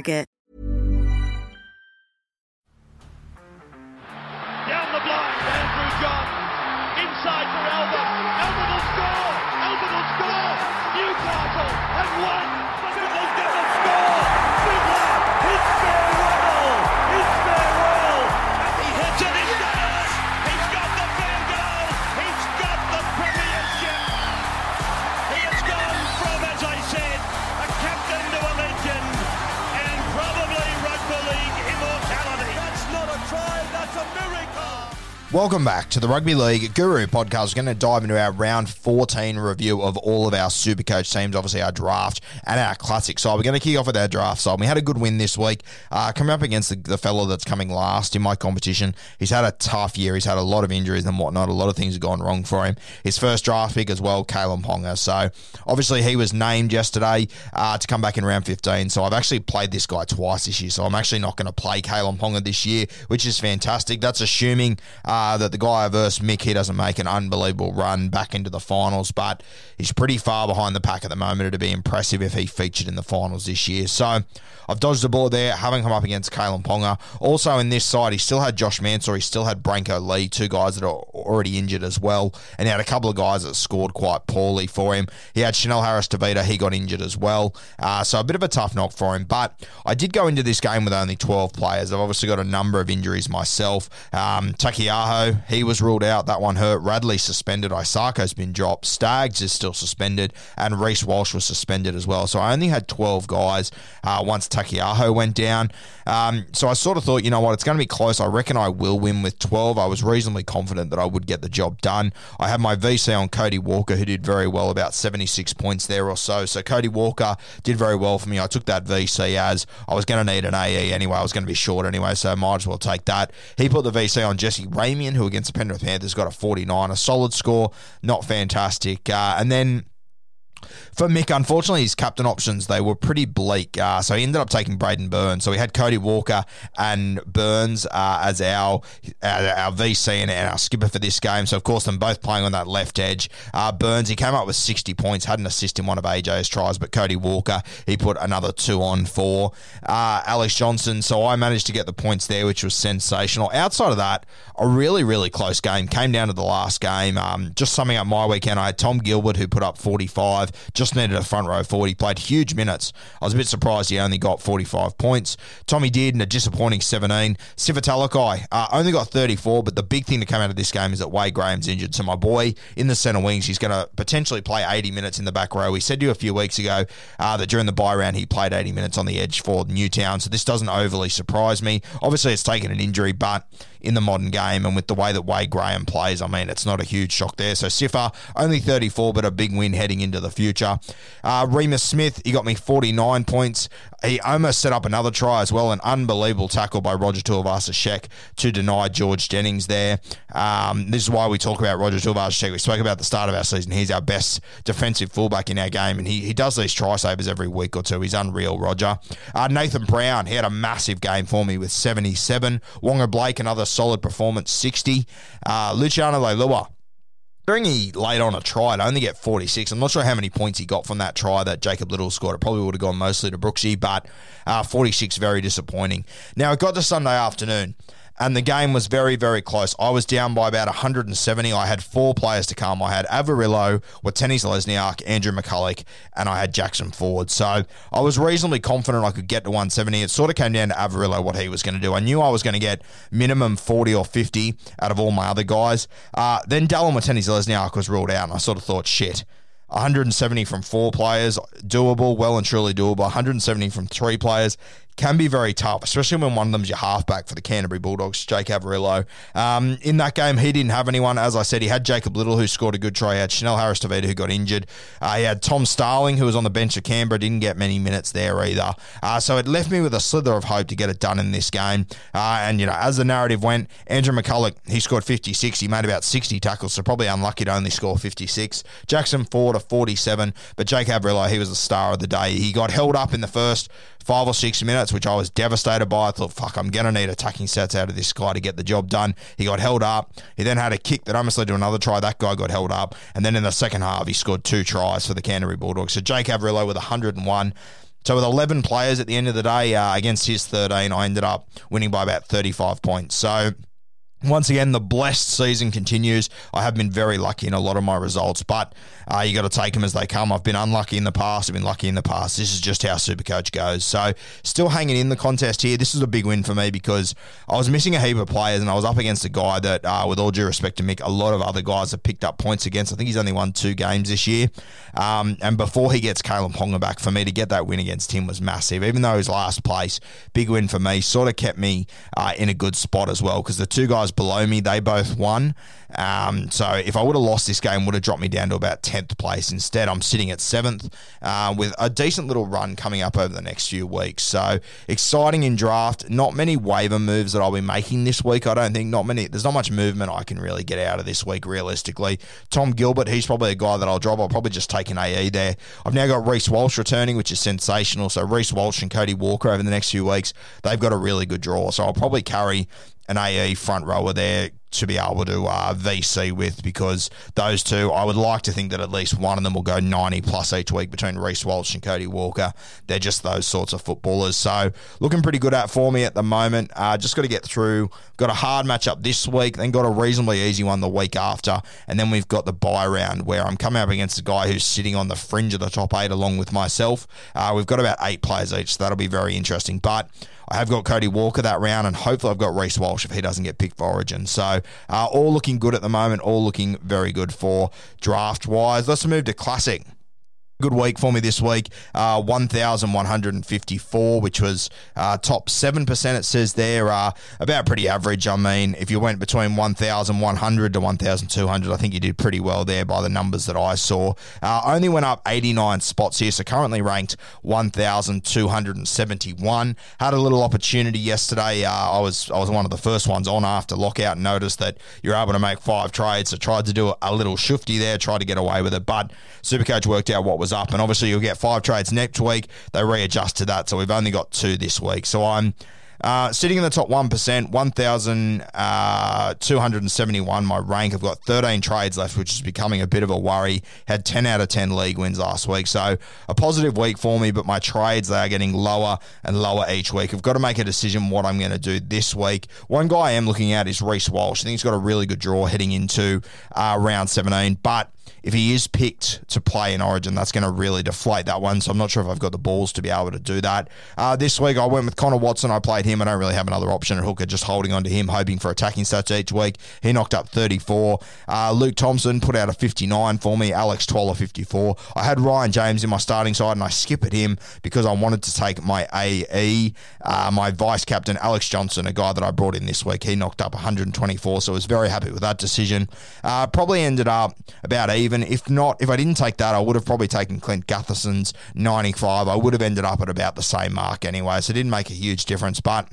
Down the blind, Andrew John. Inside for Albert. Albert will score. Albert will score. Newcastle have won. Welcome back to the Rugby League Guru podcast. We're going to dive into our round 14 review of all of our super coach teams, obviously our draft and our classic side. We're going to kick off with our draft side. We had a good win this week, uh, coming up against the, the fellow that's coming last in my competition. He's had a tough year. He's had a lot of injuries and whatnot. A lot of things have gone wrong for him. His first draft pick as well, Kalyn Ponga. So obviously he was named yesterday uh, to come back in round 15. So I've actually played this guy twice this year. So I'm actually not going to play Kalyn Ponga this year, which is fantastic. That's assuming uh, that the guy versus Mick, he doesn't make an unbelievable run back into the finals, but he's pretty far behind the pack at the moment. It'd be impressive if he featured in the finals this year. So I've dodged the bullet there, having come up against Kalyn Ponga. Also in this side, he still had Josh Mansour, he still had Branko Lee, two guys that are already injured as well, and he had a couple of guys that scored quite poorly for him. He had Chanel Harris Tavita, he got injured as well, uh, so a bit of a tough knock for him. But I did go into this game with only 12 players. I've obviously got a number of injuries myself. Um, He was ruled out. That one hurt. Radley suspended. Isaako's been dropped. Staggs is still suspended. And Reece Walsh was suspended as well. So I only had 12 guys uh, once Takiaho went down. Um, so I sort of thought, you know what, it's going to be close. I reckon I will win with 12. I was reasonably confident that I would get the job done. I had my VC on Cody Walker, who did very well, about 76 points there or so. So Cody Walker did very well for me. I took that VC as I was going to need an AE anyway. I was going to be short anyway, so I might as well take that. He put the VC on Jesse Who against the Penrith Panthers got a 49, a solid score, not fantastic. Uh, and then for Mick, unfortunately, his captain options they were pretty bleak. Uh, so he ended up taking Braidon Burns. So we had Cody Walker and Burns uh, as our uh, our VC and our skipper for this game. So of course, them both playing on that left edge. Uh, Burns he came up with sixty points, had an assist in one of AJ's tries, but Cody Walker he put another two on for uh, Alex Johnston. So I managed to get the points there, which was sensational. Outside of that, a really really close game came down to the last game. Um, just summing up my weekend, I had Tom Gilbert who put up forty five. Just needed a front row 40. Played huge minutes. I was a bit surprised he only got 45 points. Tommy did in a disappointing 17. Sifa Talakai uh, only got 34, but the big thing to come out of this game is that Wade Graham's injured. So my boy in the centre wings, he's going to potentially play 80 minutes in the back row. We said to you a few weeks ago uh, that during the bye round he played 80 minutes on the edge for Newtown. So this doesn't overly surprise me. Obviously, it's taken an injury, but in the modern game and with the way that Wade Graham plays, I mean, it's not a huge shock there. So Sifa, only 34, but a big win heading into the future. Uh, Reimis Smith, he got me 49 points. He almost set up another try as well. An unbelievable tackle by Roger Tuivasa-Sheck to deny George Jennings there. Um, this is why we talk about Roger Tuivasa-Sheck. We spoke about the start of our season. He's our best defensive fullback in our game, and he, he does these try savers every week or two. He's unreal, Roger. Uh, Nathan Brown, he had a massive game for me with 77. Waqa Blake, another solid performance, 60. Uh, Luciano Leilua, During he laid on a try, I'd only get 46. I'm not sure how many points he got from that try that Jacob Liddle scored. It probably would have gone mostly to Brooksy, but uh, 46, very disappointing. Now, it got to Sunday afternoon. And the game was very, very close. I was down by about 170. I had four players to come. I had Averillo, Watene Zelezniak, Andrew McCullough, and I had Jackson Ford. So I was reasonably confident I could get to 170. It sort of came down to Averillo, what he was going to do. I knew I was going to get minimum 40 or 50 out of all my other guys. Uh, then Dallin Watene Zelezniak was ruled out, and I sort of thought, shit. 170 from four players, doable, well and truly doable. 170 from three players, can be very tough, especially when one of them's your halfback for the Canterbury Bulldogs, Jake Averillo. Um, in that game, he didn't have anyone. As I said, he had Jacob Liddle, who scored a good try. He had Chanel Harris Tavita, who got injured. Uh, he had Tom Starling, who was on the bench at Canberra, didn't get many minutes there either. Uh, so it left me with a slither of hope to get it done in this game. Uh, and, you know, as the narrative went, Andrew McCullough, he scored 56. He made about 60 tackles, so probably unlucky to only score 56. Jackson Ford, a 47. But Jake Averillo, he was the star of the day. He got held up in the first five or six minutes, which I was devastated by. I thought, fuck, I'm going to need attacking sets out of this guy to get the job done. He got held up. He then had a kick that almost led to another try. That guy got held up. And then in the second half, he scored two tries for the Canterbury Bulldogs. So Jake Averillo with 101. So with 11 players at the end of the day uh, against his 13, I ended up winning by about 35 points. So once again, the blessed season continues. I have been very lucky in a lot of my results, but uh, you got to take them as they come. I've been unlucky in the past. I've been lucky in the past. This is just how Supercoach goes. So, still hanging in the contest here. This is a big win for me because I was missing a heap of players, and I was up against a guy that, uh, with all due respect to Mick, a lot of other guys have picked up points against. I think he's only won two games this year. Um, and before he gets Kalyn Ponga back, for me to get that win against him was massive. Even though his last place, big win for me, sort of kept me uh, in a good spot as well because the two guys guys below me, they both won. Um, so if I would have lost this game, would have dropped me down to about tenth place. Instead, I'm sitting at seventh uh, with a decent little run coming up over the next few weeks. So exciting in draft. Not many waiver moves that I'll be making this week. I don't think not many. There's not much movement I can really get out of this week realistically. Tom Gilbert, he's probably a guy that I'll drop. I'll probably just take an AE there. I've now got Reece Walsh returning, which is sensational. So Reece Walsh and Cody Walker over the next few weeks, they've got a really good draw. So I'll probably carry an AE front rower there to be able to uh, VC with because those two, I would like to think that at least one of them will go 90 plus each week between Reece Walsh and Cody Walker. They're just those sorts of footballers. So looking pretty good at for me at the moment. Uh, just got to get through. Got a hard matchup this week, then got a reasonably easy one the week after. And then we've got the bye round where I'm coming up against a guy who's sitting on the fringe of the top eight along with myself. Uh, we've got about eight players each, so that'll be very interesting. But I have got Cody Walker that round, and hopefully I've got Reece Walsh if he doesn't get picked for Origin. So uh, all looking good at the moment, all looking very good for draft wise. Let's move to Classic good week for me this week. Uh, 1,154, which was uh, top 7%, it says there. Uh, about pretty average. I mean, if you went between 1,100 to 1,200, I think you did pretty well there by the numbers that I saw. Uh, only went up 89 spots here, so currently ranked 1,271. Had a little opportunity yesterday. Uh, I was I was one of the first ones on after lockout and noticed that you're able to make five trades. So tried to do a little shifty there, tried to get away with it, but Supercoach worked out what was up. And obviously, you'll get five trades next week. They readjust to that. So we've only got two this week. So I'm uh, sitting in the top 1%, 1,271, uh, my rank. I've got 13 trades left, which is becoming a bit of a worry. Had 10 out of 10 league wins last week. So a positive week for me, but my trades, they are getting lower and lower each week. I've got to make a decision what I'm going to do this week. One guy I am looking at is Reece Walsh. I think he's got a really good draw heading into uh, round 17, but if he is picked to play in Origin, that's going to really deflate that one. So I'm not sure if I've got the balls to be able to do that. Uh, this week I went with Connor Watson. I played him. I don't really have another option at hooker, just holding on to him, hoping for attacking stats each week. He knocked up 34. Uh, Luke Thompson put out a 59 for me. Alex Twaller 54. I had Ryan James in my starting side, and I skip at him because I wanted to take my AE, uh, my vice captain Alex Johnston, a guy that I brought in this week. He knocked up 124, so I was very happy with that decision. Uh, probably ended up about even even. If not, if I didn't take that, I would have probably taken Clint Gutherson's 95. I would have ended up at about the same mark anyway, so it didn't make a huge difference. But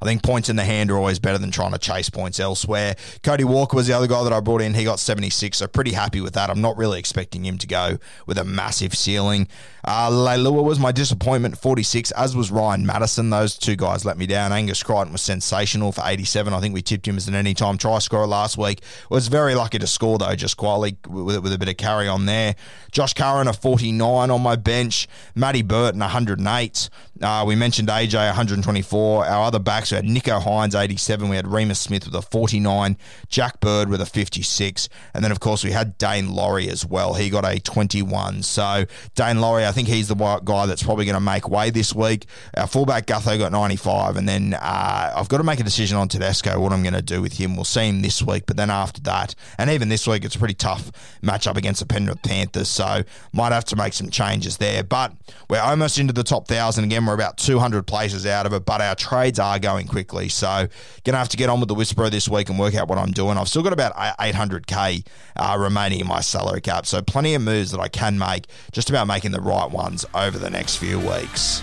I think points in the hand are always better than trying to chase points elsewhere. Cody Walker was the other guy that I brought in. He got 76, so pretty happy with that. I'm not really expecting him to go with a massive ceiling. Uh, Leilua was my disappointment, 46, as was Ryan Matterson. Those two guys let me down. Angus Crichton was sensational for 87. I think we tipped him as an anytime try scorer last week. Was very lucky to score, though, just quietly with, with a bit of carry on there. Josh Curran, a 49 on my bench. Matty Burton, 108. Uh, we mentioned AJ, 124. Our other backs, we had Nicho Hynes, 87. We had Reimis Smith with a 49, Jack Bird with a 56. And then, of course, we had Dane Laurie as well. He got a 21. So, Dane Laurie, I think he's the guy that's probably going to make way this week. Our fullback, Gutho, got 95. And then uh, I've got to make a decision on Tedesco, what I'm going to do with him. We'll see him this week. But then after that, and even this week, it's a pretty tough matchup against the Penrith Panthers. So, might have to make some changes there. But we're almost into the top 1,000 again. We're about 200 places out of it. But our trades are going quickly. So, to have to get on with the Whisperer this week and work out what I'm doing. I've still got about 800k uh, remaining in my salary cap. So, plenty of moves that I can make, just about making the right ones over the next few weeks.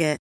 It.